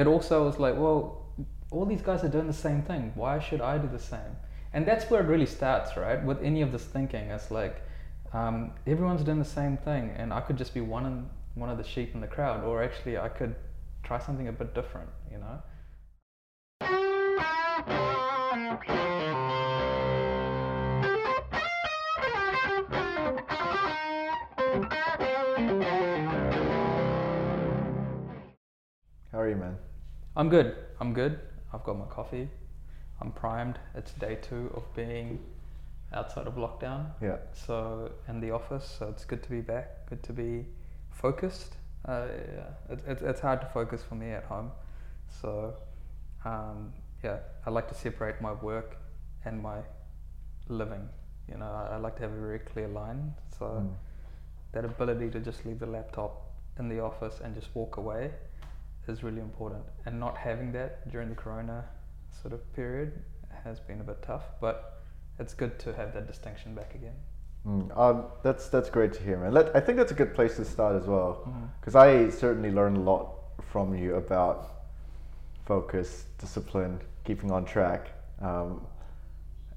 it also was like, well, all these guys are doing the same thing. Why should I do the same? And that's where it really starts, right? With any of this thinking, it's like um, everyone's doing the same thing, and I could just be one in, one of the sheep in the crowd, or actually I could try something a bit different, you know. I'm good. I'm good. I've got my coffee. I'm primed. It's day two of being outside of lockdown. Yeah. So in the office, so it's good to be back. Good to be focused. Uh, yeah, it, it, it's hard to focus for me at home. So um, yeah, I like to separate my work and my living. You know, I, I like to have a very clear line. So Mm. that ability to just leave the laptop in the office and just walk away is really important. And not having that during the corona sort of period has been a bit tough, but it's good to have that distinction back again. Mm. Um, that's that's great to hear, man. Let, I think that's a good place to start as well, because I certainly learned a lot from you about focus, discipline, keeping on track, um,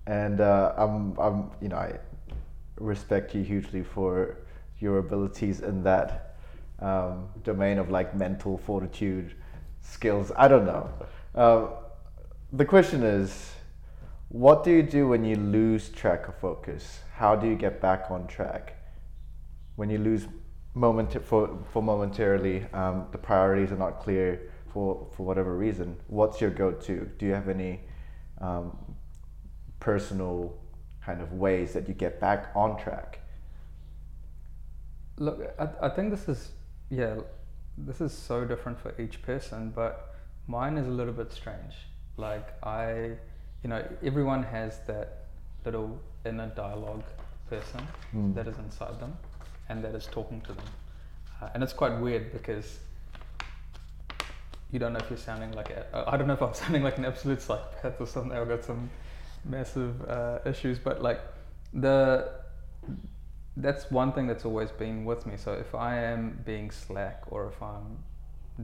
and uh, I'm I'm you know I respect you hugely for your abilities in that um, domain of like mental fortitude, skills. I don't know. Um, the question is, what do you do when you lose track of focus? How do you get back on track? When you lose moment for, for momentarily, um, the priorities are not clear for, for whatever reason. What's your go-to? Do you have any um, personal kind of ways that you get back on track? Look, I, I think this is, yeah, this is so different for each person, but mine is a little bit strange. Like, I, you know, everyone has that little inner dialogue person Mm. that is inside them and that is talking to them. Uh, and it's quite weird because you don't know if you're sounding like a, uh, I don't know if I'm sounding like an absolute psychopath or something. I've got some massive uh, issues, but like the that's one thing that's always been with me. So if I am being slack or if I'm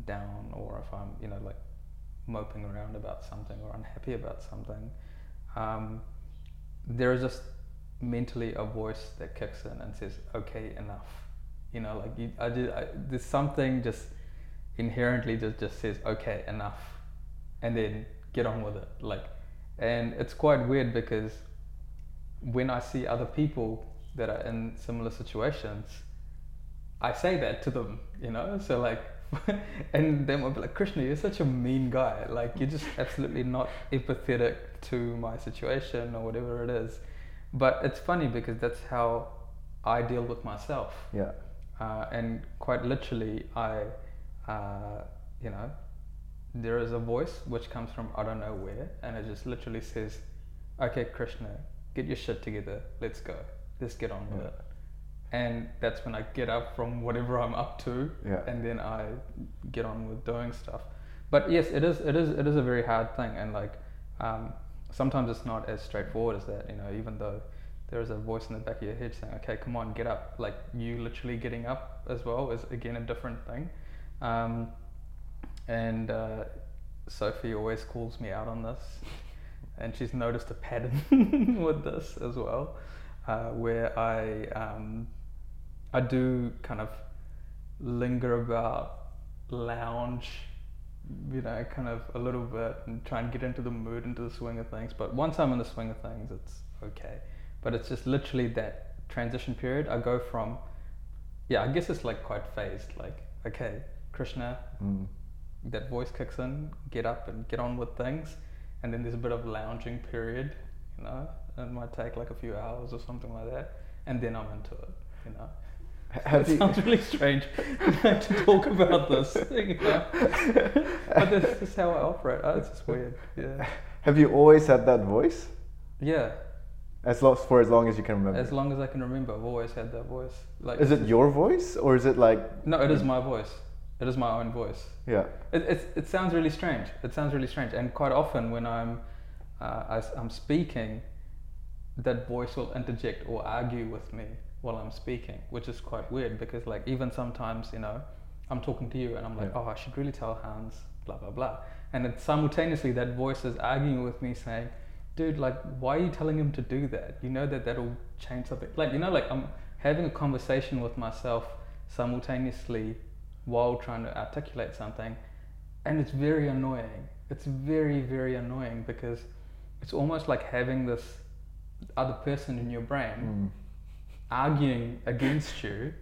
down or if I'm you know like moping around about something or unhappy about something, um, there is just mentally a voice that kicks in and says, "Okay, enough." You know, like you, I just I, there's something just inherently just just says, "Okay, enough," and then get on with it. Like, and it's quite weird because when I see other people that are in similar situations, I say that to them. You know, so like. and then I'll be like, Krishna, you're such a mean guy. Like, you're just absolutely not empathetic to my situation or whatever it is. But it's funny because that's how I deal with myself. Yeah. Uh, and quite literally, I, uh, you know, there is a voice which comes from I don't know where, and it just literally says, "Okay, Krishna, get your shit together. Let's go. Let's get on with Yeah. it." And that's when I get up from whatever I'm up to, Yeah. and then I get on with doing stuff. But yes, it is. It is. It is a very hard thing, and like um, sometimes it's not as straightforward as that. You know, even though there is a voice in the back of your head saying, "Okay, come on, get up." Like you literally getting up as well is again a different thing. Um, and uh, Sophie always calls me out on this, and she's noticed a pattern with this as well, uh, where I um, I do kind of linger about, lounge, you know, kind of a little bit, and try and get into the mood, into the swing of things. But once I'm in the swing of things, it's okay. But it's just literally that transition period. I go from, yeah, I guess it's like quite phased. Like, okay, Krishna, Mm. that voice kicks in, get up and get on with things, and then there's a bit of lounging period, you know, it might take like a few hours or something like that, and then I'm into it, you know. Have it you- sounds really strange to talk about this, you know, but this is how I operate. Oh, it's just weird, yeah. Have you always had that voice? Yeah, As long for as long as you can remember. as long as I can remember, I've always had that voice. Like, is it your voice or is it like No, it is my voice. It is my own voice. yeah? It, it, it sounds really strange. It sounds really strange. And quite often when I'm, uh, I, am speaking, that voice will interject or argue with me while I'm speaking, which is quite weird because like even sometimes, you know, I'm talking to you and I'm like, Yeah. oh, I should really tell Hans blah blah blah. And then simultaneously, that voice is arguing with me, saying, "Dude, like, why are you telling him to do that? You know that that'll change something. Like, you know, like I'm having a conversation with myself simultaneously while trying to articulate something, and it's very annoying. It's very very annoying because it's almost like having this other person in your brain Mm. arguing against you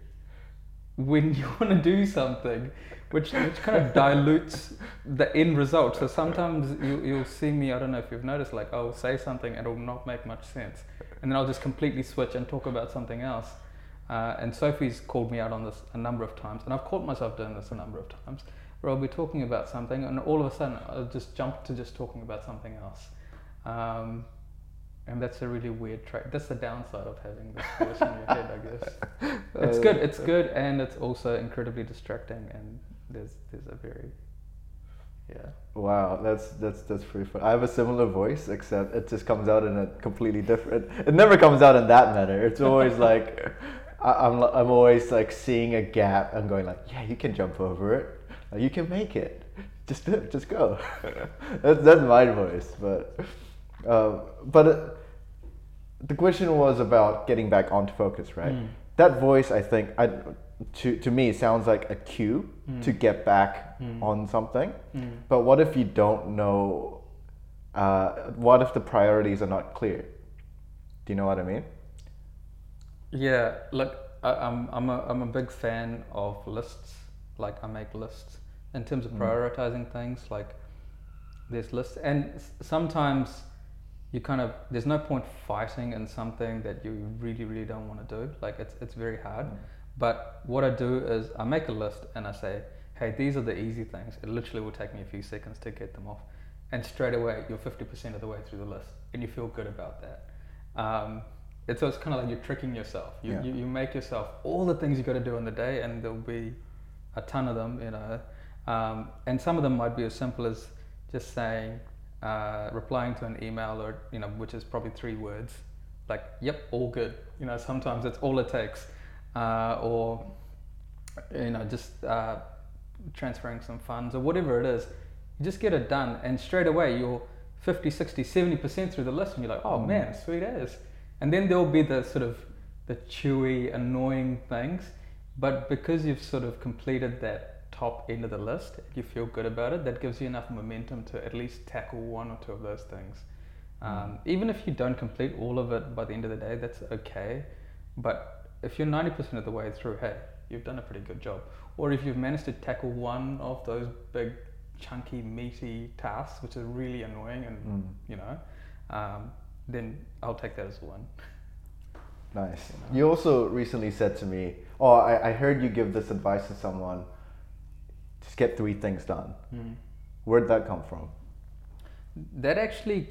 when you want to do something, which, which kind of dilutes the end result. So sometimes you, you'll see me, I don't know if you've noticed, like I'll say something and it'll not make much sense. And then I'll just completely switch and talk about something else. Uh, and Sophie's called me out on this a number of times, and I've caught myself doing this a number of times, where I'll be talking about something, and all of a sudden I'll just jump to just talking about something else. Um, and that's a really weird trait. That's the downside of having this voice in your head, I guess. Uh, it's good. It's good, and it's also incredibly distracting. And there's there's a very yeah. Wow, that's that's that's pretty fun. I have a similar voice, except it just comes out in a completely different. It never comes out in that manner. It's always like I, I'm I'm always like seeing a gap and going like, yeah, you can jump over it. Like, you can make it. Just do it. Just go. that's that's my voice, but um, but uh, the question was about getting back onto focus, right? Mm. That voice, I think, I to to me sounds like a cue to Mm. get back Mm. on something. Mm. But what if you don't know? Uh, what if the priorities are not clear? Do you know what I mean? Yeah, look, I, I'm I'm a I'm a big fan of lists. Like I make lists in terms of Mm. prioritizing things. Like there's lists, and sometimes you kind of there's no point fighting in something that you really really don't want to do. Like it's it's very hard. But what I do is I make a list and I say, hey, these are the easy things. It literally will take me a few seconds to get them off. And straight away, you're 50% of the way through the list and you feel good about that. Um, it's, so it's kind of like you're tricking yourself. You, Yeah. you, you make yourself all the things you got to do in the day and there'll be a ton of them, you know. Um, and some of them might be as simple as just saying, uh, replying to an email or, you know, which is probably three words, like, yep, all good. You know, sometimes it's all it takes uh, or you know just uh, transferring some funds or whatever it is you just get it done and straight away you're 50 60 70% through the list and you're like oh man sweet as and then there'll be the sort of the chewy annoying things but because you've sort of completed that top end of the list you feel good about it that gives you enough momentum to at least tackle one or two of those things um, even if you don't complete all of it by the end of the day that's okay but if you're 90% of the way through, hey, you've done a pretty good job. Or if you've managed to tackle one of those big, chunky, meaty tasks, which is really annoying and, Mm. you know, um, then I'll take that as a one. Nice. You know. You also recently said to me, "Oh, I, I heard you give this advice to someone. Just get three things done." Where'd that come from? That actually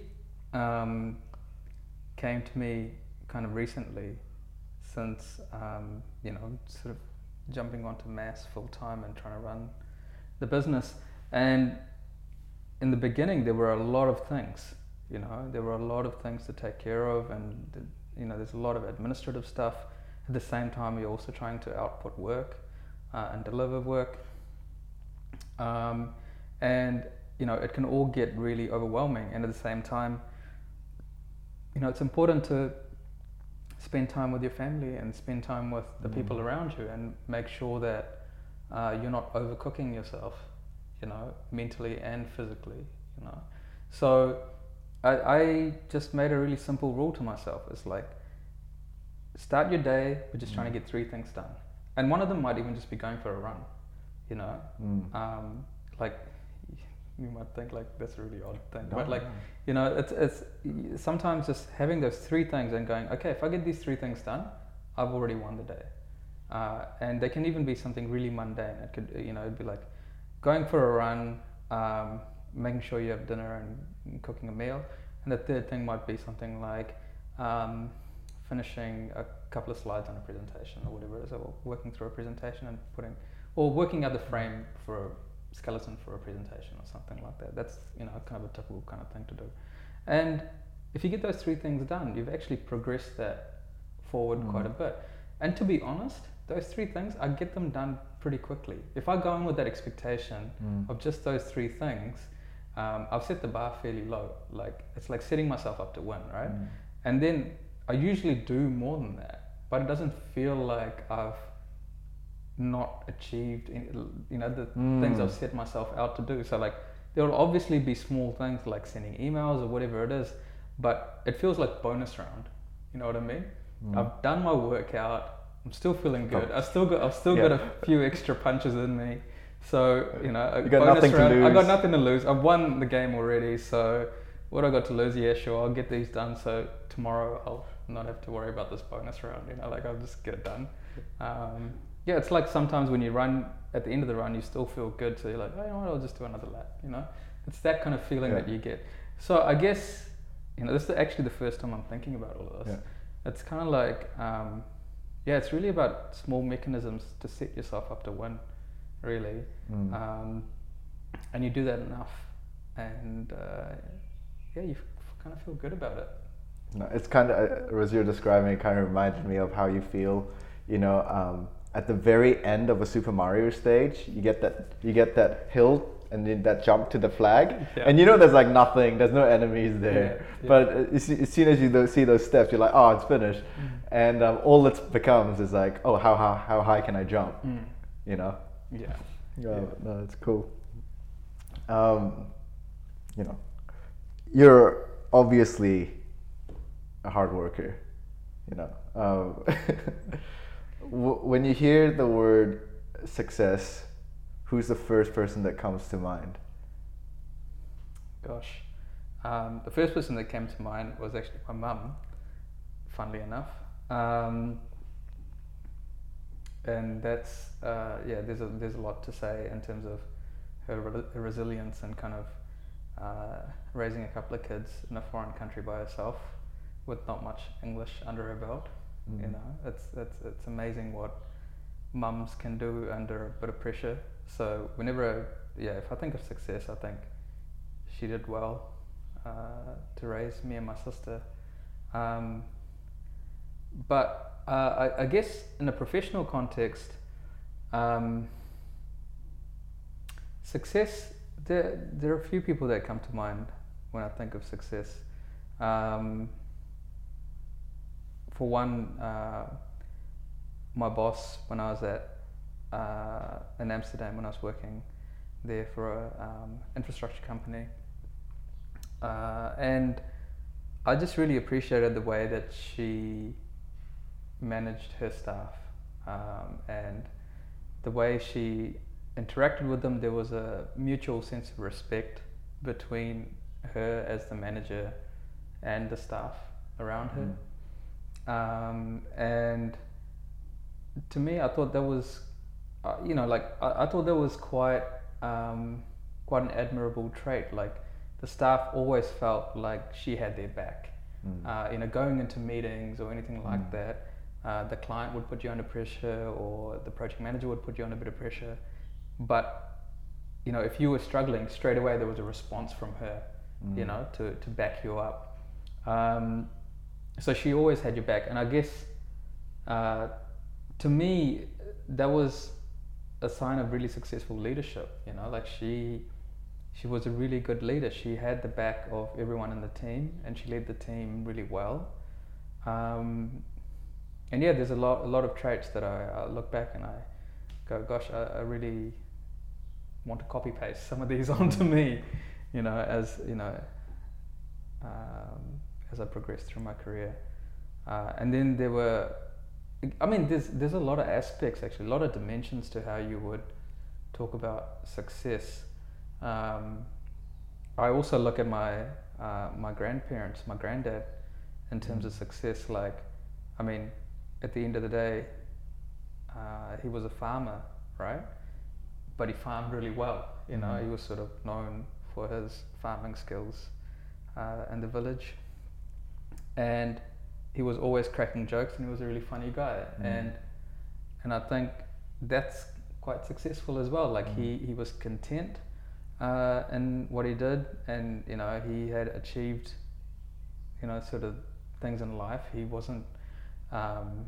um, came to me kind of recently, since um, you know, sort of jumping onto mass full time and trying to run the business. And in the beginning, there were a lot of things. You know, there were a lot of things to take care of, and you know, there's a lot of administrative stuff. At the same time, you're also trying to output work uh, and deliver work. Um, and you know it can all get really overwhelming. And at the same time you know it's important to spend time with your family and spend time with the people Mm. around you and make sure that uh, you're not overcooking yourself you know mentally and physically you know. So I, I just made a really simple rule to myself. It's like start your day with just trying to Mm. get three things done. And one of them might even just be going for a run you know Mm. um, like you might think like that's a really odd thing, No, but like no. you know, it's it's sometimes just having those three things and going, okay, if I get these three things done, I've already won the day. Uh, and they can even be something really mundane. It could you know it'd be like going for a run, um, making sure you have dinner and cooking a meal, and the third thing might be something like um, finishing a couple of slides on a presentation or whatever it is, or working through a presentation and putting or working out the frame for a skeleton for a presentation or something like that. That's you know kind of a typical kind of thing to do. And if you get those three things done, you've actually progressed that forward Mm. quite a bit. And to be honest, those three things, I get them done pretty quickly. If I go in with that expectation Mm. of just those three things, um, I've set the bar fairly low. Like it's like setting myself up to win, right? Mm. And then I usually do more than that, but it doesn't feel like I've not achieved, any, you know, the things Mm. I've set myself out to do. So like there will obviously be small things like sending emails or whatever it is, but it feels like bonus round. You know what I mean? Mm. I've done my workout. I'm still feeling good. Oh. I've still got I've still Yeah. got a few extra punches in me. So you know, You got bonus nothing to round. I got lose. nothing to lose. I've won the game already. So what I got to lose? Yeah, sure. I'll get these done. So tomorrow I'll not have to worry about this bonus round. You know, like I'll just get it done. Um, yeah, it's like sometimes when you run at the end of the run, you still feel good. So you're like, oh, you know what? I'll just do another lap. You know, it's that kind of feeling Yeah. that you get. So I guess you know this is actually the first time I'm thinking about all of this. Yeah. It's kind of like um, yeah, it's really about small mechanisms to set yourself up to win, really. Mm. Um, and you do that enough, and uh, yeah, you f- kind of feel good about it. No, it's kind of as you're describing, it kind of reminded me of how you feel. You know, um, at the very end of a Super Mario stage, you get that you get that hill and then that jump to the flag, Yeah. and you know there's like nothing, there's no enemies there. Yeah, yeah. But as, as soon as you see those steps, you're like, oh, it's finished, and um, all it becomes is like, oh, how how how high can I jump? Mm. You know. Yeah. Yeah, no, it's cool. Um, you know, you're obviously a hard worker. You know, um, when you hear the word success, who's the first person that comes to mind? Gosh, um, the first person that came to mind was actually my mum. Funnily enough, um, and that's uh, yeah. There's a there's a lot to say in terms of her, re- resilience and kind of uh, raising a couple of kids in a foreign country by herself with not much English under her belt. You Mm. know, it's it's it's amazing what mums can do under a bit of pressure. So whenever I, yeah, if I think of success, I think she did well uh, to raise me and my sister. Um, but uh, I, I guess in a professional context, um, success, there, there are a few people that come to mind when I think of success. Um, for one, uh, my boss when I was at uh, in Amsterdam when I was working there for a um, infrastructure company, uh, and I just really appreciated the way that she managed her staff um, and the way she interacted with them. There was a mutual sense of respect between her as the manager and the staff around her. Um, and to me, I thought that was, uh, you know, like I, I thought that was quite, um, quite an admirable trait. Like the staff always felt like she had their back. Mm. Uh, you know, going into meetings or anything like Mm. that, uh, the client would put you under pressure, or the project manager would put you under a bit of pressure. But you know, if you were struggling, straight away there was a response from her. You Mm. know, to to back you up. Um, so she always had your back, and I guess uh, to me that was a sign of really successful leadership. You know, like she she was a really good leader. She had the back of everyone in the team, and she led the team really well. Um, and yeah, there's a lot a lot of traits that I, I look back and I go, gosh, I, I really want to copy paste some of these onto me. You know, as you know, um, as I progressed through my career. Uh, and then there were, I mean, there's there's a lot of aspects actually, a lot of dimensions to how you would talk about success. Um, I also look at my uh, my grandparents, my granddad, in terms of success. Like, I mean, at the end of the day, uh, he was a farmer, right? But he farmed really well. You know, Mhm. he was sort of known for his farming skills uh, in the village, and he was always cracking jokes, and he was a really funny guy. Mm. And and I think that's quite successful as well. Like Mm. he he was content uh, in what he did, and you know he had achieved, you know, sort of things in life. He wasn't, um,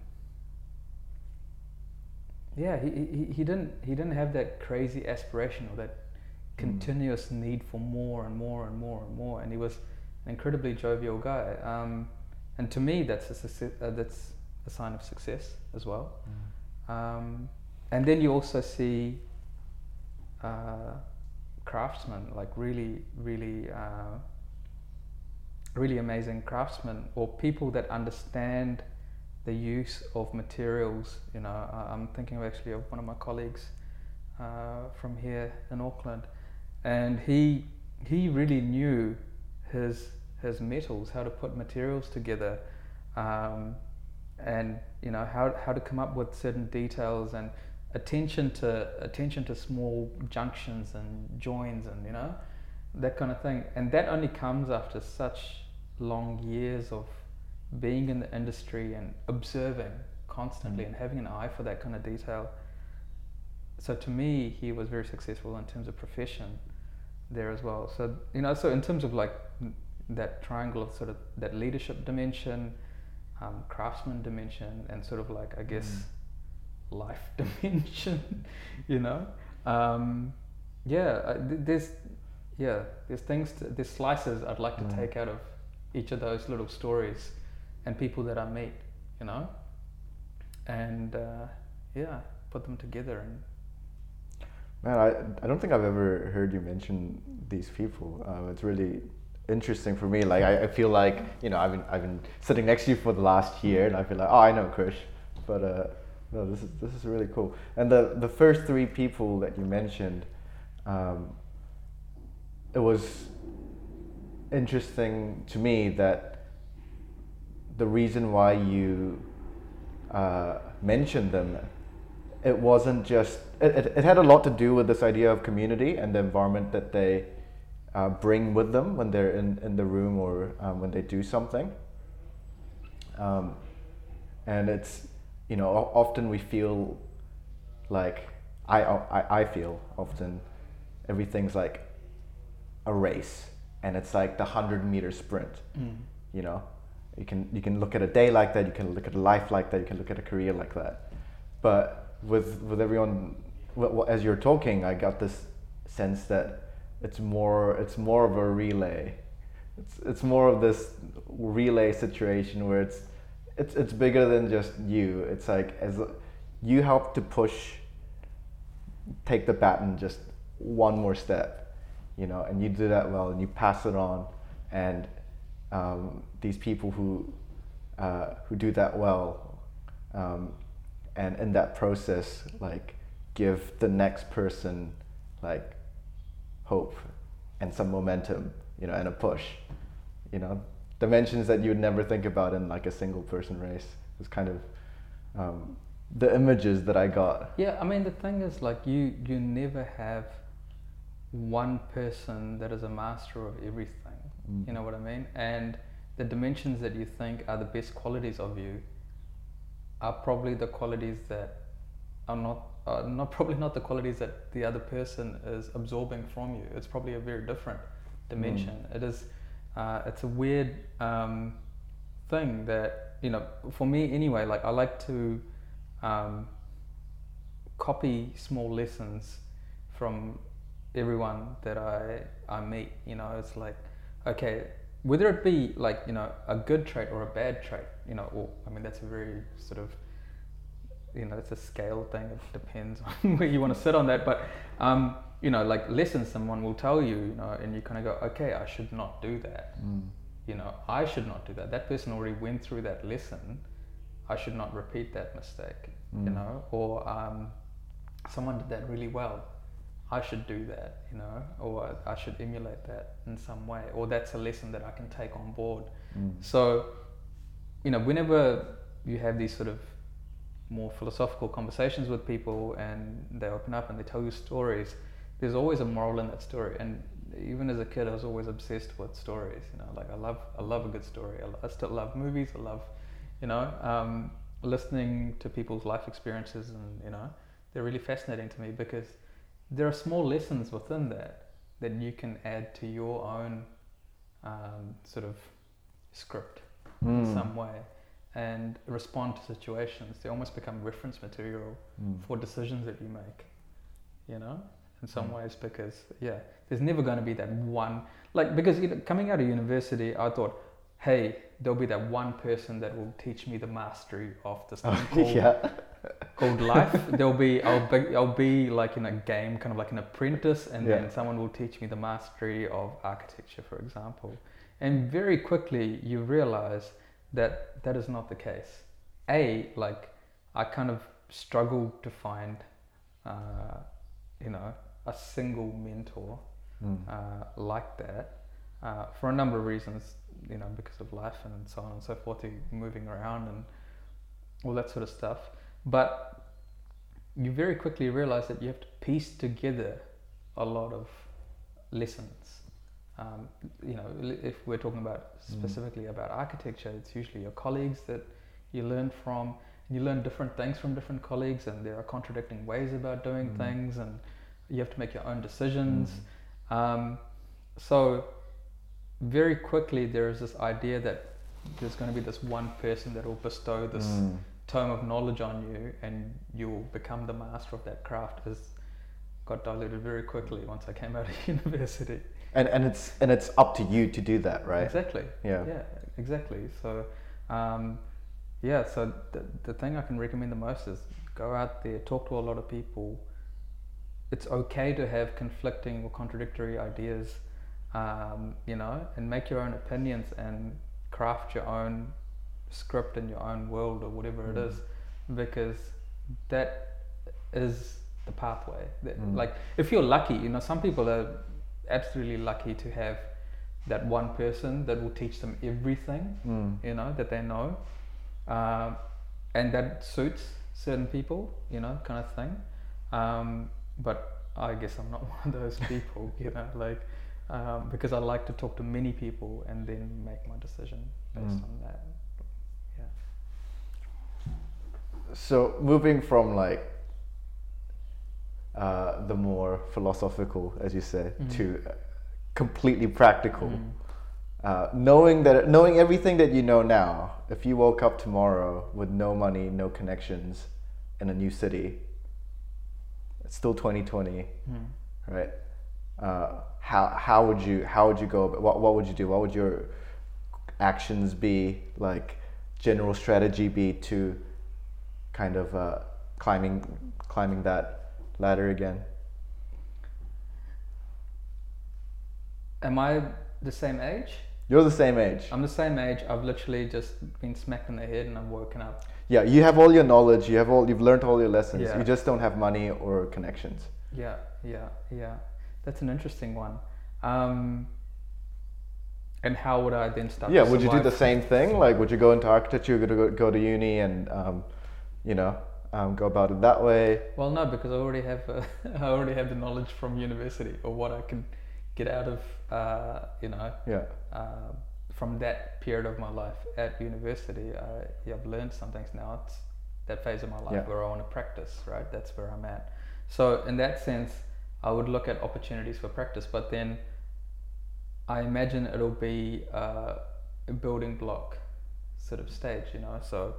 yeah, he, he, he didn't he didn't have that crazy aspiration or that continuous need for more and more and more and more, and he was an incredibly jovial guy. Um, and to me, that's a success, uh, that's a sign of success as well. Um, and then you also see uh, craftsmen, like really, really, uh, really amazing craftsmen, or people that understand the use of materials. You know, I'm thinking of actually of one of my colleagues uh, from here in Auckland, and he he really knew his his metals, how to put materials together, um, and you know how how to come up with certain details and attention to attention to small junctions and joins and you know that kind of thing. And that only comes after such long years of being in the industry and observing constantly Mm. and having an eye for that kind of detail. So to me, he was very successful in terms of profession there as well. So you know, so in terms of like that triangle of sort of that leadership dimension, um, craftsman dimension, and sort of like I guess life dimension, you know, um, yeah, uh, there's yeah, there's things, to, there's slices I'd like to Mm. take out of each of those little stories and people that I meet, you know, and uh, yeah, put them together and Man, I, I don't think I've ever heard you mention these people. Um, it's really interesting for me. Like I, I feel like you know I've been I've been sitting next to you for the last year, and I feel like oh I know Krish, but uh, no this is this is really cool. And the the first three people that you mentioned, um, it was interesting to me that the reason why you uh, mentioned them it wasn't just it, it, it had a lot to do with this idea of community and the environment that they uh, bring with them when they're in, in the room or um, when they do something. Um, and it's you know often we feel like I, I, I feel often everything's like a race and it's like the 100 meter sprint you know? You can you can look at a day like that you can look at a life like that you can look at a career like that. But with with everyone well, as you're talking i got this sense that it's more it's more of a relay. It's it's more of this relay situation where it's it's it's bigger than just you. It's like as you help to push take the baton just one more step you know and you do that well and you pass it on. And um, these people who uh, who do that well um, and in that process like give the next person like hope and some momentum you know and a push you know dimensions that you would never think about in like a single person race it's kind of um, the images that i got Yeah, I mean the thing is like you you never have one person that is a master of everything. Mm. You know what I mean? And the dimensions that you think are the best qualities of you are probably the qualities that are not are not probably not the qualities that the other person is absorbing from you. It's probably a very different dimension. It is uh, it's a weird um, thing that you know for me anyway. Like I like to um, copy small lessons from everyone that I I meet. You know, it's like okay, whether it be like you know a good trait or a bad trait. You know, or I mean that's a very sort of you know it's a scale thing. It depends on where you want to sit on that, but um, you know, like lessons someone will tell you, you know, and you kind of go, okay, I should not do that. Mm. You know, I should not do that. That person already went through that lesson. I should not repeat that mistake. You Mm. know, or um, someone did that really well. I should do that, you know, or I should emulate that in some way, or that's a lesson that I can take on board. Mm. So, you know, whenever you have these sort of more philosophical conversations with people and they open up and they tell you stories, there's always a moral in that story. And even as a kid, I was always obsessed with stories. You know, like I love, I love a good story. I, I still love movies. I love, you know, um, listening to people's life experiences, and you know, they're really fascinating to me because there are small lessons within that that you can add to your own um, sort of script in Mm. some way. And respond to situations. They almost become reference material Mm. for decisions that you make. You know, in some Mm. ways, because yeah, there's never going to be that one. Like because you know, coming out of university, I thought, hey, there'll be that one person that will teach me the mastery of this thing called, yeah. called life. There'll be I'll be I'll be like in a game, kind of like an apprentice, and Yeah. then someone will teach me the mastery of architecture, for example. And very quickly you realize that that is not the case. A like I kind of struggled to find, uh, you know, a single mentor Mm. uh, like that uh, for a number of reasons, you know, because of life and so on and so forth, moving around and all that sort of stuff. But you very quickly realize that you have to piece together a lot of lessons. Um, you know, if we're talking about Mm. specifically about architecture, it's usually your colleagues that you learn from. You learn different things from different colleagues, and there are contradicting ways about doing Mm. things, and you have to make your own decisions. Mm. Um, so very quickly there is this idea that there's going to be this one person that will bestow this Mm. tome of knowledge on you and you'll become the master of that craft Has got diluted very quickly once I came out of university. And and it's and it's up to you to do that, right? Exactly. Yeah. Yeah, exactly. So, um, yeah, so the, the thing I can recommend the most is go out there, talk to a lot of people. It's okay to have conflicting or contradictory ideas, um, you know, and make your own opinions and craft your own script in your own world or whatever it Mm. is, because that is the pathway. That, Mm. Like, if you're lucky, you know, some people are absolutely lucky to have that one person that will teach them everything Mm. you know that they know um, and that suits certain people you know kind of thing um, but i guess i'm not one of those people you know like um, because i like to talk to many people and then make my decision based Mm. on that yeah So moving from like uh, the more philosophical, as you say, Mhm. to uh, completely practical. Mm. Uh, knowing that, knowing everything that you know now, if you woke up tomorrow with no money, no connections, in a new city, it's still 2020, Mm. right? Uh, how how would you how would you go? About, what what would you do? What would your actions be? Like general strategy be to kind of uh, climbing climbing that ladder again? am i the same age You're the same age. i'm the same age i've literally just been smacked in the head and I'm woken up Yeah, you have all your knowledge. You have all. You've learned all your lessons. Yeah. You just don't have money or connections. Yeah, yeah, yeah. That's an interesting one. Um, and how would I then start? Yeah. Would you do the same thing? Like, would you go into architecture? Would you go, go to uni and, um, you know, um, go about it that way? Well, no, because I already have uh, I already have the knowledge from university or what I can get out of uh, you know Yeah. uh, from that period of my life at university. I, yeah, I've learned some things now. It's that phase of my life Yeah. where I want to practice. Right, that's where I'm at. So in that sense, I would look at opportunities for practice, but then I imagine it'll be uh, a building block sort of stage. You know, so.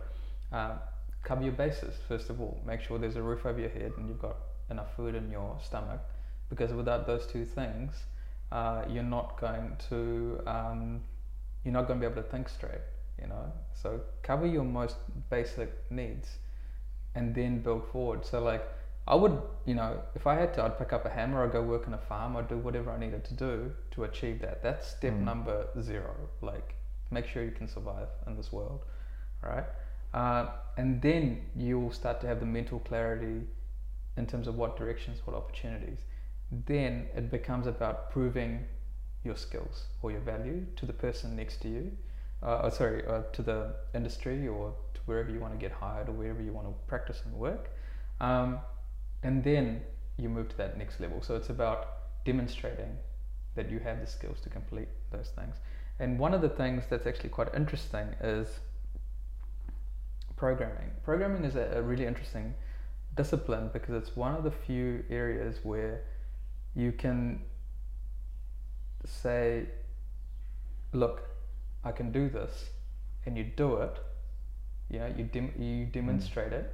Uh, cover your bases first of all. Make sure there's a roof over your head and you've got enough food in your stomach because without those two things uh, you're not going to um, you're not going to be able to think straight you know? So cover your most basic needs and then build forward. So like i would you know if i had to i'd pick up a hammer i'd go work on a farm i'd do whatever i needed to do to achieve that. That's step Mm. number zero. Like make sure you can survive in this world right uh, and then you'll start to have the mental clarity in terms of what directions, what opportunities. Then it becomes about proving your skills or your value to the person next to you, uh, oh, sorry, uh, to the industry or to wherever you want to get hired or wherever you want to practice and work. Um, and then you move to that next level. So it's about demonstrating that you have the skills to complete those things. And one of the things that's actually quite interesting is programming. Programming is a, a really interesting discipline because it's one of the few areas where you can say, look, I can do this, and you do it, You know, you dem- you demonstrate it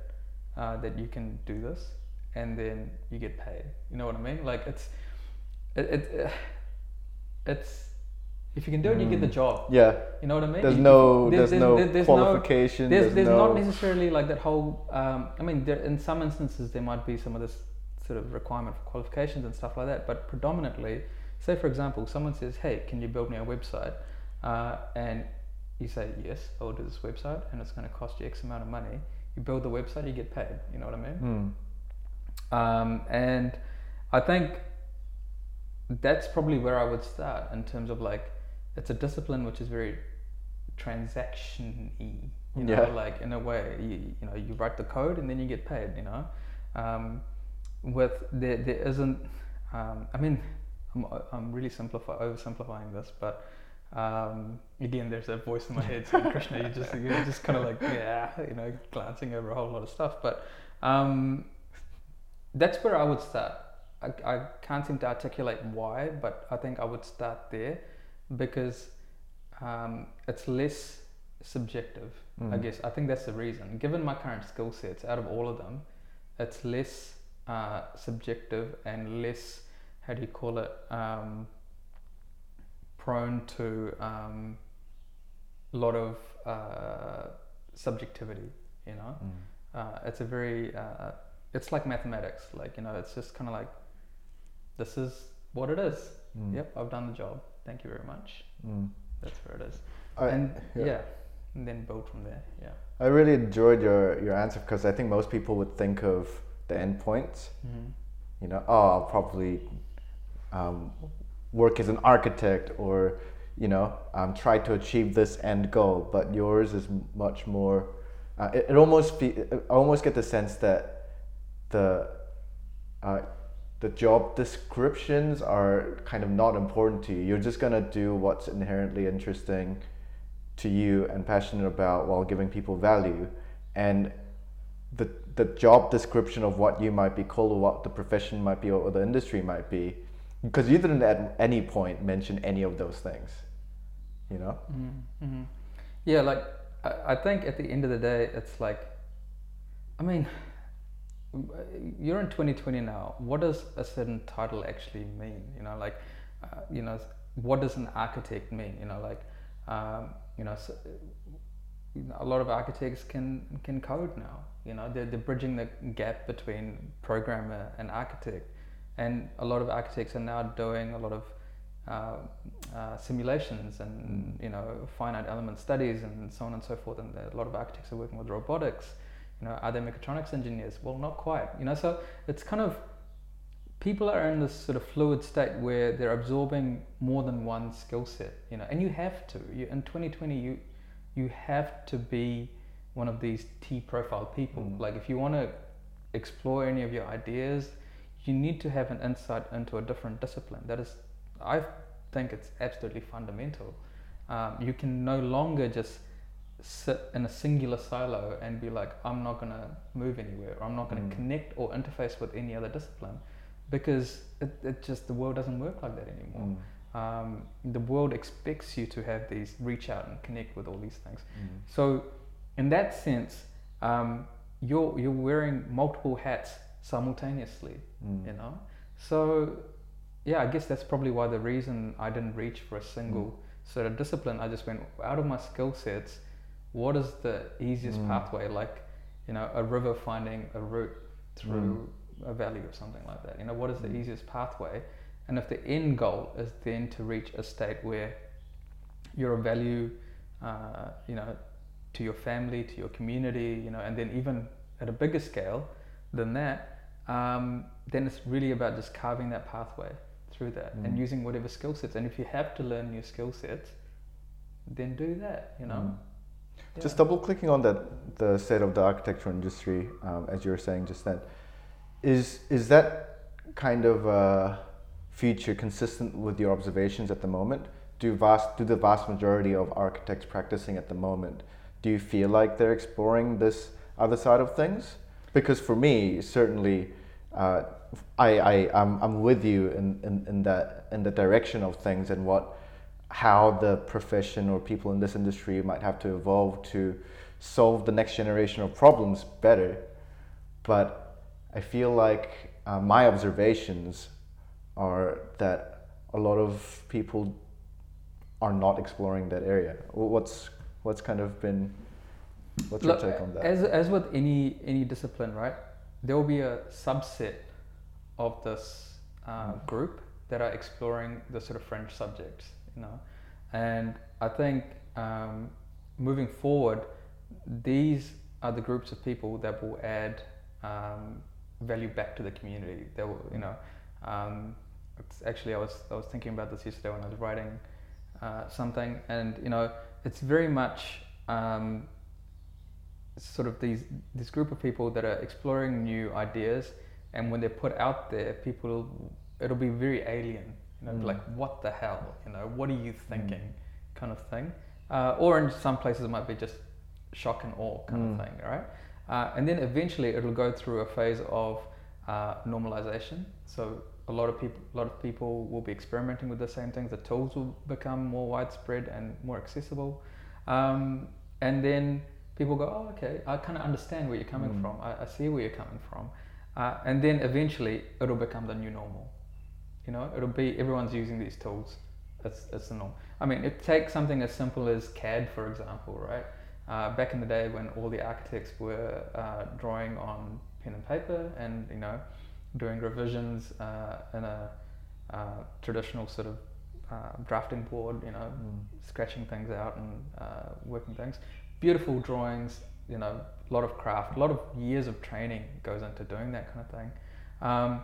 uh, that you can do this, and then you get paid. You know what I mean? Like it's it, it it's if you can do it, you get the Mm. job. Yeah. You know what I mean? There's no there- there's, no there- there's qualification. there's, there's there's no, not necessarily like that whole. Um, I mean, there, in some instances there might be some of this sort of requirement for qualifications and stuff like that. But predominantly, say for example, someone says, "Hey, can you build me a website?" Uh, and you say, "Yes, I will do this website, and it's going to cost you X amount of money." You build the website, you get paid. You know what I mean? Mm. Um, and I think that's probably where I would start in terms of like it's a discipline which is very transaction y. You know, Yeah. like in a way, you, you know, you write the code and then you get paid. You know, um, with there there isn't. Um, I mean, I'm I'm really simplify oversimplifying this, but. Um, again, there's that voice in my head saying, "Krishna, you just you're just kind of like yeah, you know, glancing over a whole lot of stuff." But um, that's where I would start. I, I can't seem to articulate why, but I think I would start there because um, it's less subjective. I Mm. guess I think that's the reason. Given my current skill sets, out of all of them, it's less uh, subjective and less how do you call it um, prone to um, a lot of uh, subjectivity. You know Mm. uh, it's a very uh, it's like mathematics like you know it's just kind of like this is what it is Mm. yep i've done the job thank you very much Mm. that's where it is I, and yeah. yeah. and then build from there yeah I really enjoyed your, your answer because I think most people would think of the endpoints. mm-hmm. You know, oh, I'll probably um, work as an architect or, you know, um, try to achieve this end goal. But yours is much more. Uh, it, it almost fe- I almost get the sense that the uh, the job descriptions are kind of not important to you. You're just gonna do what's inherently interesting to you and passionate about while giving people value and the the job description of what you might be called or what the profession might be or the industry might be because you didn't at any point mention any of those things you know Mm-hmm. yeah like I, I think at the end of the day it's like i mean you're in 2020 now what does a certain title actually mean? You know like uh, you know what does an architect mean? You know like um, you know so, a lot of architects can can code now. You know they're, they're bridging the gap between programmer and architect. And a lot of architects are now doing a lot of uh, uh, simulations and you know finite element studies and so on and so forth. And a lot of architects are working with robotics you know are they mechatronics engineers? Well not quite you know? So it's kind of people are in this sort of fluid state where they're absorbing more than one skill set you know? And you have to you, in 2020 you you have to be one of these T profile people. Mm. like if you want to explore any of your ideas you need to have an insight into a different discipline. That is I think it's absolutely fundamental. Um, you can no longer just sit in a singular silo and be like I'm not going to move anywhere or I'm not going to Mm. connect or interface with any other discipline because it, it just the world doesn't work like that anymore Mm. um, the world expects you to have these reach out and connect with all these things Mm. so in that sense um, you're you're wearing multiple hats simultaneously Mm. you know so yeah i guess that's probably why the reason i didn't reach for a single sort of discipline i just went out of my skill sets what is the easiest Mm. pathway like you know a river finding a route through a valley or something like that you know what is the Mm. easiest pathway and if the end goal is then to reach a state where you're a value uh, you know to your family to your community you know and then even at a bigger scale than that um, then it's really about just carving that pathway through that and Mm. using whatever skill sets and if you have to learn new skill sets then do that you know Mm. Yeah. Just double clicking on that, the state of the architecture industry, um, as you were saying just then, is is that kind of uh, feature consistent with your observations at the moment? Do vast do the vast majority of architects practicing at the moment, do you feel like they're exploring this other side of things? Because for me, certainly, uh, I, I I'm, I'm with you in, in, in that in the direction of things and what how the profession or people in this industry might have to evolve to solve the next generation of problems better. But I feel like uh, my observations are that a lot of people are not exploring that area. What's what's kind of been what's Look, your take on that? As, as with any any discipline, right? There will be a subset of this uh, Mm. group that are exploring the sort of fringe subjects, you know, and I think um, moving forward, these are the groups of people that will add um, value back to the community. That will, you know, um, it's actually I was I was thinking about this yesterday when I was writing uh, something, and you know, it's very much um, sort of these this group of people that are exploring new ideas, and when they're put out there, people it'll be very alien. You know, Mm. like what the hell? You know, what are you thinking? Kind of thing. Uh, or in some places it might be just shock and awe kind Mm. of thing, right? Uh, and then eventually it'll go through a phase of uh, normalization. So a lot of people, a lot of people will be experimenting with the same things. The tools will become more widespread and more accessible, um, and then people go, "Oh, okay, I kind of understand where you're coming Mm. from. I, I see where you're coming from," uh, and then eventually it'll become the new normal. You know, it'll be everyone's using these tools. That's it's the norm. I mean, it takes something as simple as CAD, for example, right? Uh, back in the day when all the architects were uh, drawing on pen and paper and, you know, doing revisions uh, in a uh, traditional sort of uh, drafting board, you know, Mm. scratching things out and uh, working things. Beautiful drawings, you know, a lot of craft, a lot of years of training goes into doing that kind of thing. Um,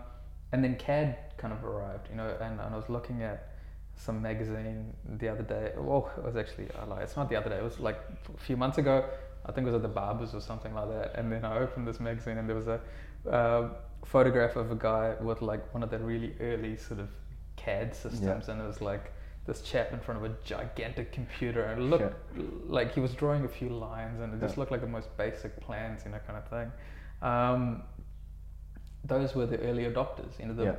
and then CAD kind of arrived, you know, and, and I was looking at some magazine the other day. Well, it was actually, I lie, it's not the other day, it was like a few months ago. I think it was at the Barbers or something like that. And then I opened this magazine and there was a uh, photograph of a guy with like one of the really early sort of CAD systems. And it was like this chap in front of a gigantic computer and it looked like he was drawing a few lines and it just looked like the most basic plans, you know, kind of thing. Um, those were the early adopters, you know, the Yeah.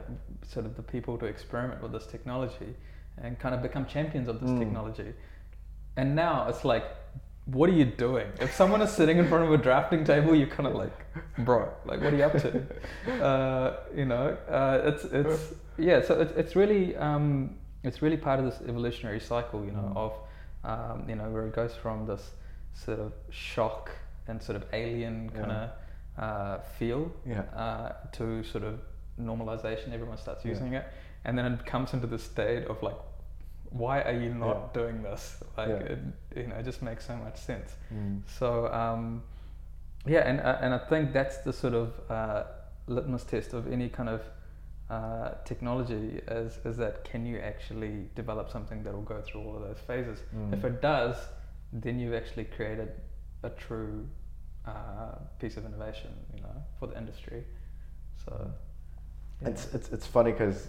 sort of the people to experiment with this technology and kind of become champions of this Mm. technology. And now it's like, what are you doing? If someone is sitting in front of a drafting table, you're kind of like, bro, like, what are you up to? Uh, you know, uh, it's it's yeah. So it's it's really um, it's really part of this evolutionary cycle, you know, Mm. of um, you know where it goes from this sort of shock and sort of alien kind of uh, feel Yeah. uh, to sort of normalization. Everyone starts Yeah. using it, and then it comes into the state of like, why are you not Yeah. doing this? Like, Yeah. it, you know, it just makes so much sense. Mm. So um, yeah, and uh, and I think that's the sort of uh, litmus test of any kind of uh, technology is is that can you actually develop something that will go through all of those phases? Mm. If it does, then you've actually created a true uh, piece of innovation, you know, for the industry. So yeah. It's, it's, it's funny because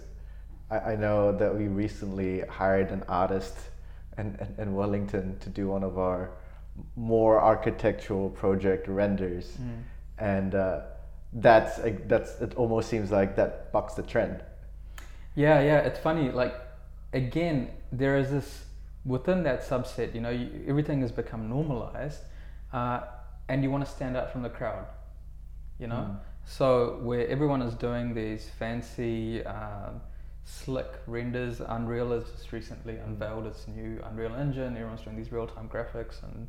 I, I know that we recently hired an artist in, in, in Wellington to do one of our more architectural project renders. Mm. And uh, that's, that's, it almost seems like that bucks the trend. Yeah, yeah, it's funny. Like, again, there is this within that subset. You know, you, everything has become normalized, uh, and you want to stand out from the crowd. You know, Mm. so where everyone is doing these fancy, um, slick renders. Unreal has just recently unveiled its new Unreal Engine. Everyone's doing these real-time graphics and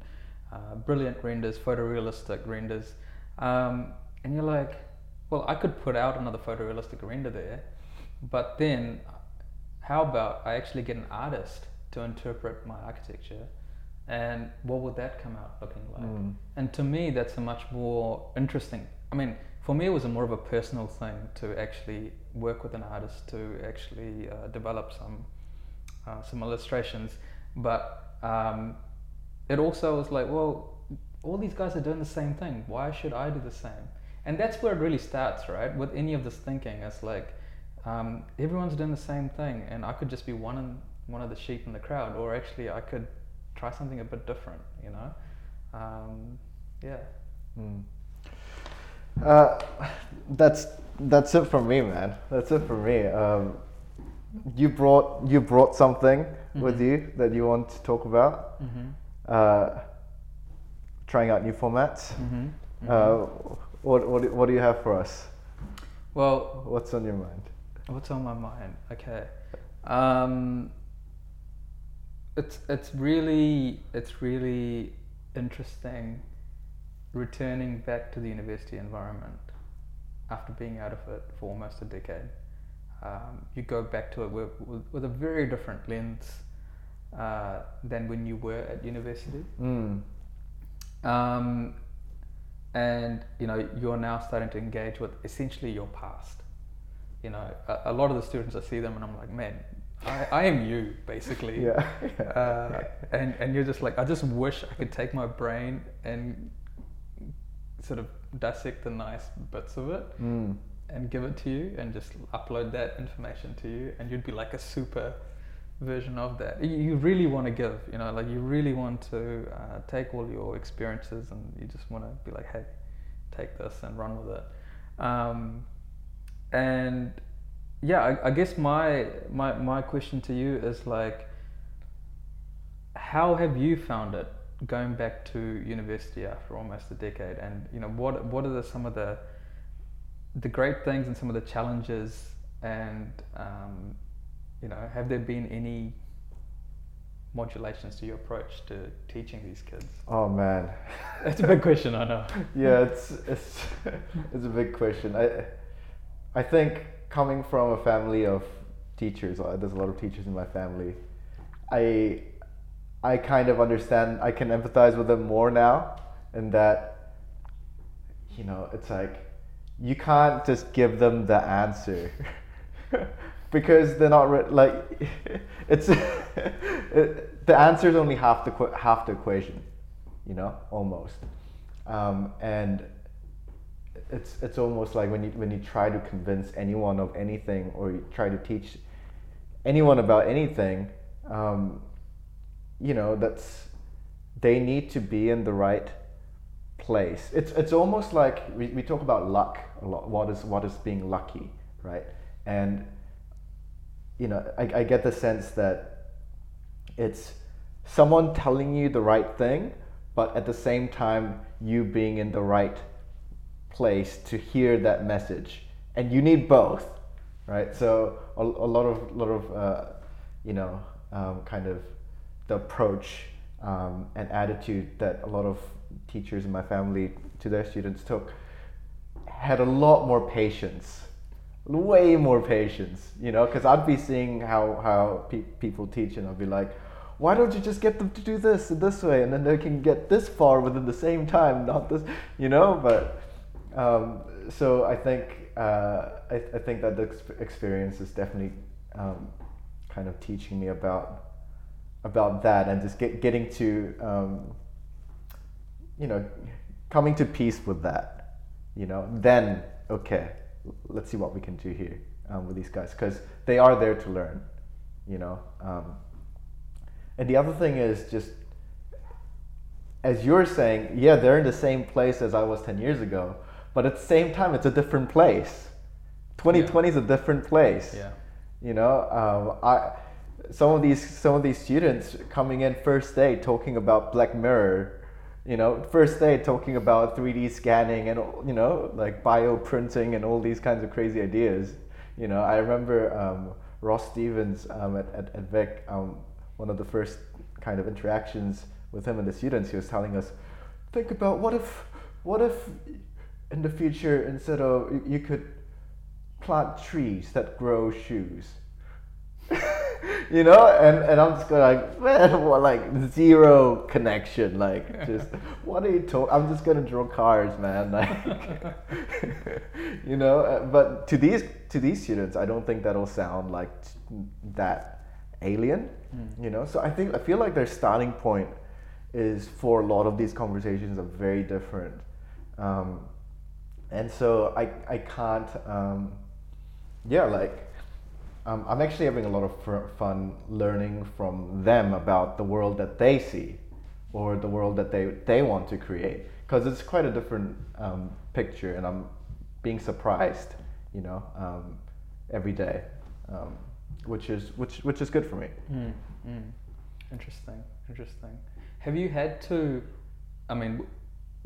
uh, brilliant renders, photorealistic renders. Um, and you're like, well, I could put out another photorealistic render there, but then how about I actually get an artist to interpret my architecture, and what would that come out looking like? Mm. And to me, that's a much more interesting. I mean, for me, it was a more of a personal thing to actually work with an artist to actually uh, develop some uh, some illustrations. But um, it also was like, well, all these guys are doing the same thing. Why should I do the same? And that's where it really starts, right? With any of this thinking, it's like um, everyone's doing the same thing, and I could just be one in, one of the sheep in the crowd, or actually I could try something a bit different, you know? Um, yeah. Mm. Uh, that's that's it for me, man. That's it for me. Um, you brought you brought something with Mhm. you that you want to talk about. Mm-hmm. Uh, trying out new formats. Mm-hmm. Uh, what, what, what do you have for us? well, What's on your mind? What's on my mind? Okay. Um, it's it's really it's really interesting returning back to the university environment after being out of it for almost a decade. Um, you go back to it with, with, with a very different lens uh, than when you were at university. Mm. Um, and you know you're now starting to engage with essentially your past. You know, a, a lot of the students I see them and I'm like, man, I, I am you basically. Yeah. Uh, and and you're just like, I just wish I could take my brain and sort of dissect the nice bits of it Mm. and give it to you and just upload that information to you and you'd be like a super version of that you, you really want to give you know like you really want to uh, take all your experiences and you just want to be like hey take this and run with it um, and yeah I, I guess my, my my question to you is like how have you found it going back to university after almost a decade and you know what what are the, some of the the great things and some of the challenges and um, you know have there been any modulations to your approach to teaching these kids Oh man. that's a big question i know yeah, it's it's it's a big question. I I think coming from a family of teachers, there's a lot of teachers in my family. I I kind of understand. I can empathize with them more now, in that you know it's like you can't just give them the answer because they're not re- like it's it, the answer is only half the half the equation, you know, almost, um, and it's it's almost like when you when you try to convince anyone of anything or you try to teach anyone about anything, um, you know, that's they need to be in the right place. It's it's almost like we, we talk about luck a lot. What is what is being lucky, right? And you know, I, I get the sense that it's someone telling you the right thing, but at the same time you being in the right place to hear that message, and you need both, right? So a, a lot of lot of uh, you know um, kind of the approach um, and attitude that a lot of teachers in my family to their students took had a lot more patience way more patience you know because i'd be seeing how how pe- people teach and i'd be like why don't you just get them to do this this way and then they can get this far within the same time not this you know but um, so i think uh, I, I think that the exp- experience is definitely um, kind of teaching me about about that and just get, getting to um, you know coming to peace with that you know then okay let's see what we can do here um, with these guys because they are there to learn you know um, and the other thing is just as you're saying yeah they're in the same place as i was 10 years ago but at the same time it's a different place. 2020 is a different place. Yeah. You know um, i some of these some of these students coming in first day talking about black mirror you know first day talking about 3d scanning and you know like bioprinting and all these kinds of crazy ideas. You know i remember um, ross stevens um, at, at, at vic um, one of the first kind of interactions with him and the students he was telling us think about what if what if in the future instead of you- you could plant trees that grow shoes. You know? And, and i'm just going like man what like zero connection like just what are you talking i'm just gonna draw cars man like you know? Uh, but to these to these students i don't think that'll sound like that alien you know? So i think i feel like their starting point is for a lot of these conversations are very different. Um, and so i i can't um, yeah like um, I'm actually having a lot of fr- fun learning from them about the world that they see or the world that they, they want to create because it's quite a different um, picture and I'm being surprised you know um, every day um, which is which which is good for me Mm, mm. Interesting, interesting. Have you had to I mean,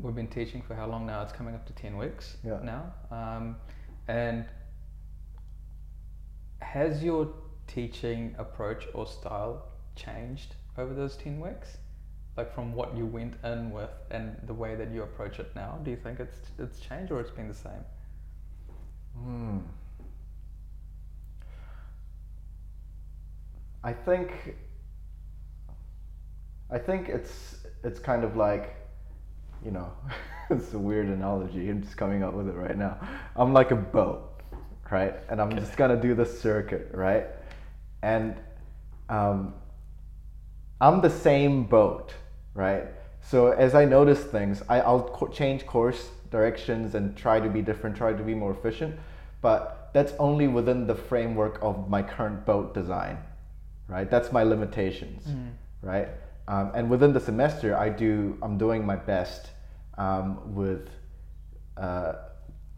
we've been teaching for how long now? It's coming up to 10 weeks Yeah. now. Um, and has your teaching approach or style changed over those 10 weeks? Like from what you went in with and the way that you approach it now, do you think it's it's changed or it's been the same? Hmm. I think I think it's it's kind of like you know it's a weird analogy. I'm just coming up with it right now. I'm like a boat, right? And I'm just gonna do the circuit, right? And um, I'm the same boat, right? So as I notice things, I, I'll co- change course directions and try to be different, try to be more efficient. But that's only within the framework of my current boat design, right? That's my limitations, right? Um, and within the semester, I do I'm doing my best um, with uh,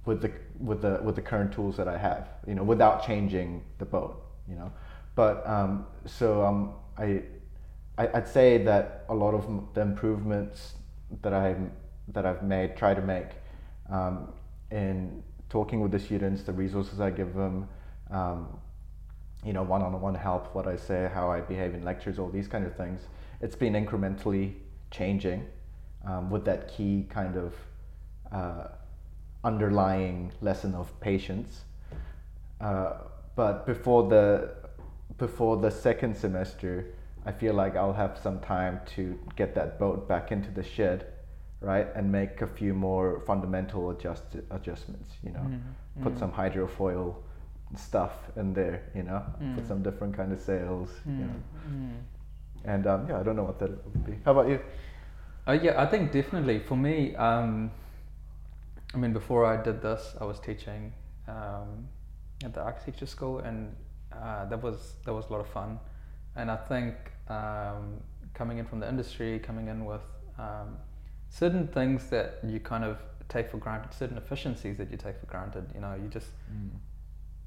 with the with the with the current tools that I have, you know, without changing the boat, you know. But um, so um, I, I I'd say that a lot of the improvements that I that I've made, try to make, um, in talking with the students, the resources I give them, um, you know, one-on-one help, what I say, how I behave in lectures, all these kind of things. It's been incrementally changing um, with that key kind of uh, underlying lesson of patience. Uh, but before the before the second semester, I feel like I'll have some time to get that boat back into the shed, right, and make a few more fundamental adjust adjustments. You know, put some hydrofoil stuff in there. You know, put Mm. some different kind of sails. You know, Mm. And um, yeah, I don't know what that would be. How about you? Uh, yeah, I think definitely for me. Um, I mean, before I did this, I was teaching um, at the architecture school, and uh, that was that was a lot of fun. And I think um, coming in from the industry, coming in with um, certain things that you kind of take for granted, certain efficiencies that you take for granted. You know, you just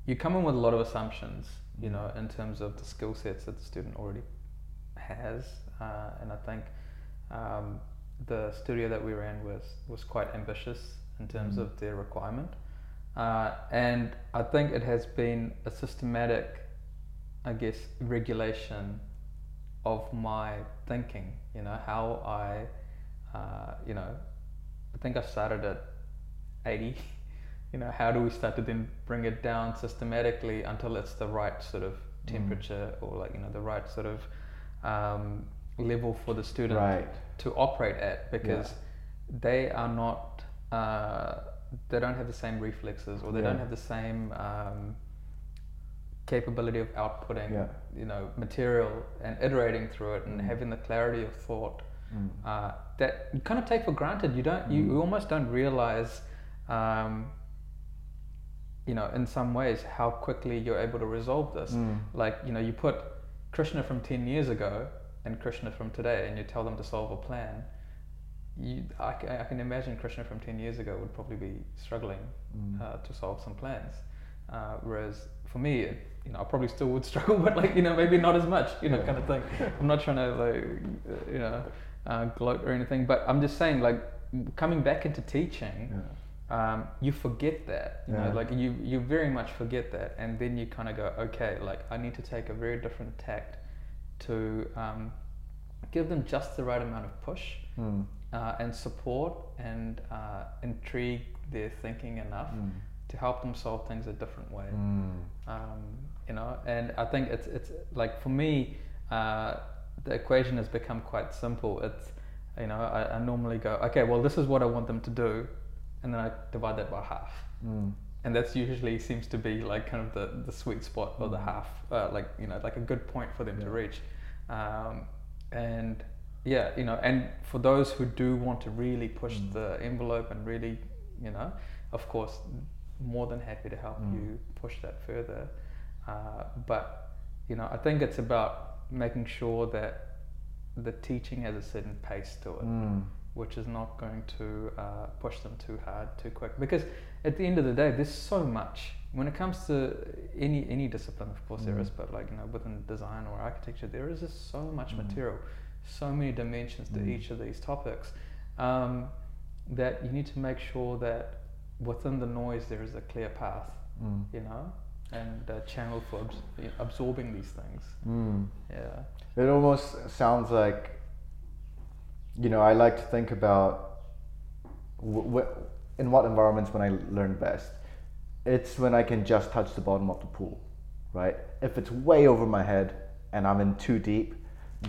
you come in with a lot of assumptions, you know, in terms of the skill sets that the student already has, uh, and I think um, the studio that we ran was was quite ambitious in terms Mm. of their requirement, uh, and I think it has been a systematic, I guess, regulation of my thinking. You know how I, uh, you know, I think I started at eighty you know, how do we start to then bring it down systematically until it's the right sort of temperature or like, you know, the right sort of um, level for the student Right. to operate at because they are not, uh, they don't have the same reflexes or they don't have the same um, capability of outputting, Yeah. you know, material and iterating through it and Mm. having the clarity of thought Mm. uh, that you kind of take for granted. You don't, you, Mm. you almost don't realize, um, you know, in some ways how quickly you're able to resolve this. Mm. Like, you know, you put Krishna from 10 years ago and Krishna from today and you tell them to solve a plan. You, I, I can imagine Krishna from 10 years ago would probably be struggling Mm. uh, to solve some plans. Uh, whereas for me, it, you know, I probably still would struggle, but like, you know, maybe not as much, you know, kind of thing. I'm not trying to like, you know, uh, gloat or anything, but I'm just saying like coming back into teaching, Yeah. Um, you forget that, you Yeah. know, like you, you very much forget that. And then you kind of go, okay, like I need to take a very different tact to um, give them just the right amount of push Mm. uh, and support and uh, intrigue their thinking enough Mm. to help them solve things a different way. Mm. Um, you know, and I think it's it's like for me, uh, the equation has become quite simple. It's you know, I, I normally go, okay, well, this is what I want them to do, and then I divide that by half, Mm. and that's usually seems to be like kind of the, the sweet spot or the Mm. half, uh, like you know, like a good point for them to reach, um, and yeah, you know, and for those who do want to really push Mm. the envelope and really, you know, of course, more than happy to help Mm. you push that further. Uh, but you know, I think it's about making sure that the teaching has a certain pace to it, Mm. Which is not going to uh, push them too hard, too quick. Because at the end of the day, there's so much when it comes to any any discipline. Of course, there Mm. is, but like you know, within design or architecture, there is just so much Mm. material, so many dimensions to Mm. each of these topics. um, that you need to make sure that within the noise there is a clear path, Mm. you know, and a channel for abs- absorbing these things. Mm. Yeah. It almost sounds like, you know, I like to think about in what environments when I learn best. It's when I can just touch the bottom of the pool, right? If it's way over my head and I'm in too deep,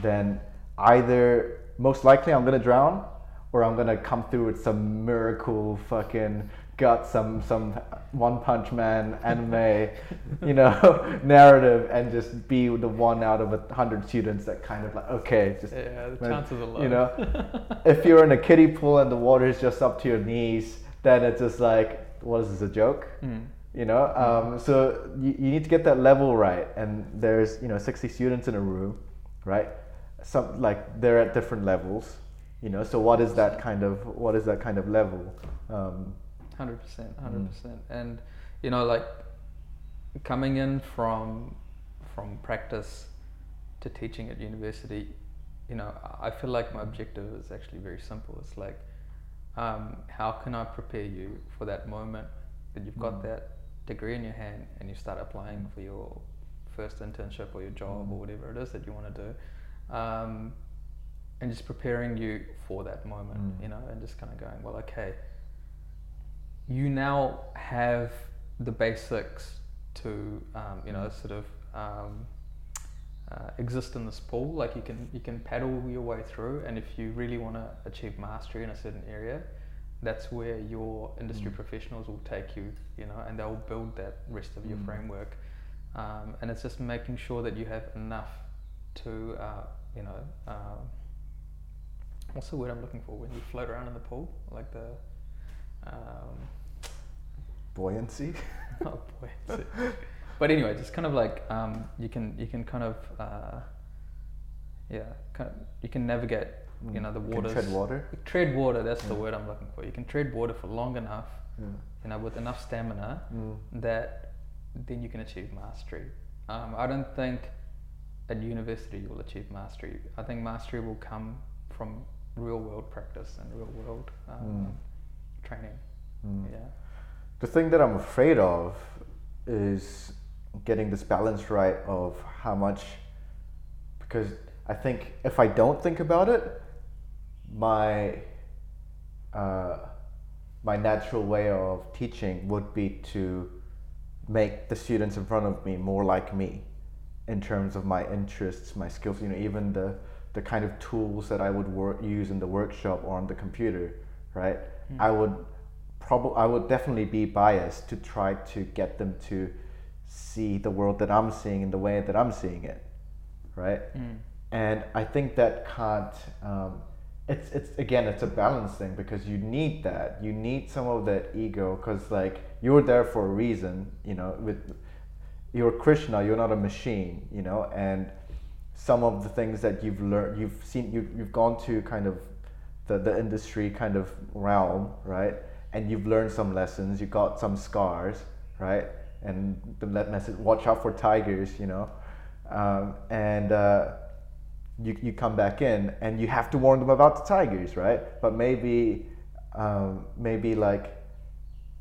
then either most likely I'm gonna drown or I'm gonna come through with some miracle fucking got some some one punch man anime you know narrative and just be the one out of a hundred students that kind of like okay just Yeah, the when- chances are low. you know? If you're in a kiddie pool and the water is just up to your knees then it's just like what is this a joke? Mm. you know um, so you, you need to get that level right. And there's you know 60 students in a room right? Some like they're at different levels you know? So what is that kind of what is that kind of level? Um, Hundred percent, hundred percent, and you know, like coming in from from practice to teaching at university, you know, I feel like my objective is actually very simple. It's like, um, how can I prepare you for that moment that you've got Mm. that degree in your hand and you start applying for your first internship or your job Mm. or whatever it is that you want to do, um, and just preparing you for that moment, Mm. you know, and just kind of going, well, okay you now have the basics to um, you know sort of um, uh, exist in this pool like you can you can paddle your way through and if you really want to achieve mastery in a certain area that's where your industry Mm. professionals will take you you know and they'll build that rest of your Mm. framework um, and it's just making sure that you have enough to uh, you know um, what's the word I'm looking for when you float around in the pool like the um, buoyancy oh boy. but anyway, just kind of like um, you can you can kind of uh, yeah, kind of, you can navigate you know the waters. tread water Tread water. That's the word I'm looking for. You can tread water for long enough, yeah. you know, with enough stamina Mm. that then you can achieve mastery. Um, I don't think at university you'll achieve mastery. I think mastery will come from real world practice and real world um, training. Mm. Yeah. The thing that I'm afraid of is getting this balance right of how much, because I think if I don't think about it, my uh, my natural way of teaching would be to make the students in front of me more like me in terms of my interests, my skills, you know, even the the kind of tools that I would work, use in the workshop or on the computer, right? Mm. I would probably I would definitely be biased to try to get them to see the world that I'm seeing in the way that I'm seeing it, right? Mm. and I think that can't. Um, it's it's again it's a balance thing because you need that you need some of that ego because like you're there for a reason you know with you're Krishna you're not a machine you know and some of the things that you've learned you've seen you, you've gone to kind of the, the industry kind of realm right and you've learned some lessons you got some scars right and the that message watch out for tigers you know um, and uh, you, you come back in and you have to warn them about the tigers, right? But maybe um, maybe like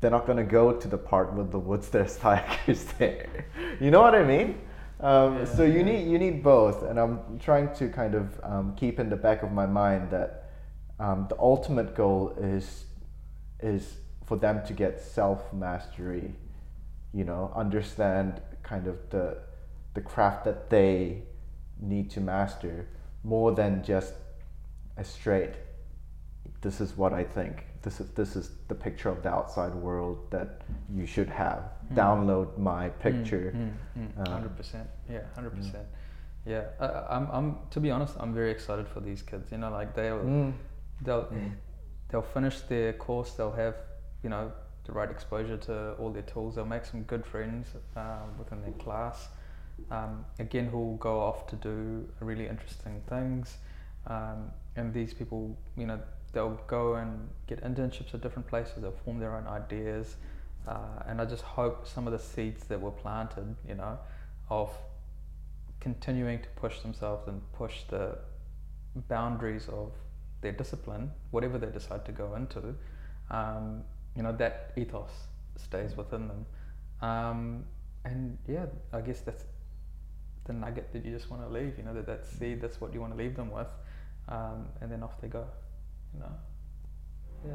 they're not gonna go to the part with the woods there's tigers there. You know what I mean? Um, so you Yeah. need you need both, and I'm trying to kind of um, keep in the back of my mind that um, the ultimate goal is is for them to get self mastery. You know, understand kind of the the craft that they need to master more than just a straight this is what i think this is this is the picture of the outside world that you should have Mm. download my picture Uh, Hundred percent. Yeah, hundred percent. Yeah, I, I'm. I'm. To be honest, I'm very excited for these kids. You know, like they'll Mm. they'll Mm. They'll finish their course. They'll have you know the right exposure to all their tools. They'll make some good friends um, within their class. Um, again, who will go off to do really interesting things. Um, and these people, you know, they'll go and get internships at different places. They'll form their own ideas. Uh, and I just hope some of the seeds that were planted, you know, of continuing to push themselves and push the boundaries of their discipline, whatever they decide to go into, um, you know, that ethos stays within them. Um, and yeah, I guess that's the nugget that you just want to leave, you know, that that seed, that's what you want to leave them with. Um, and then off they go, you know. Yeah.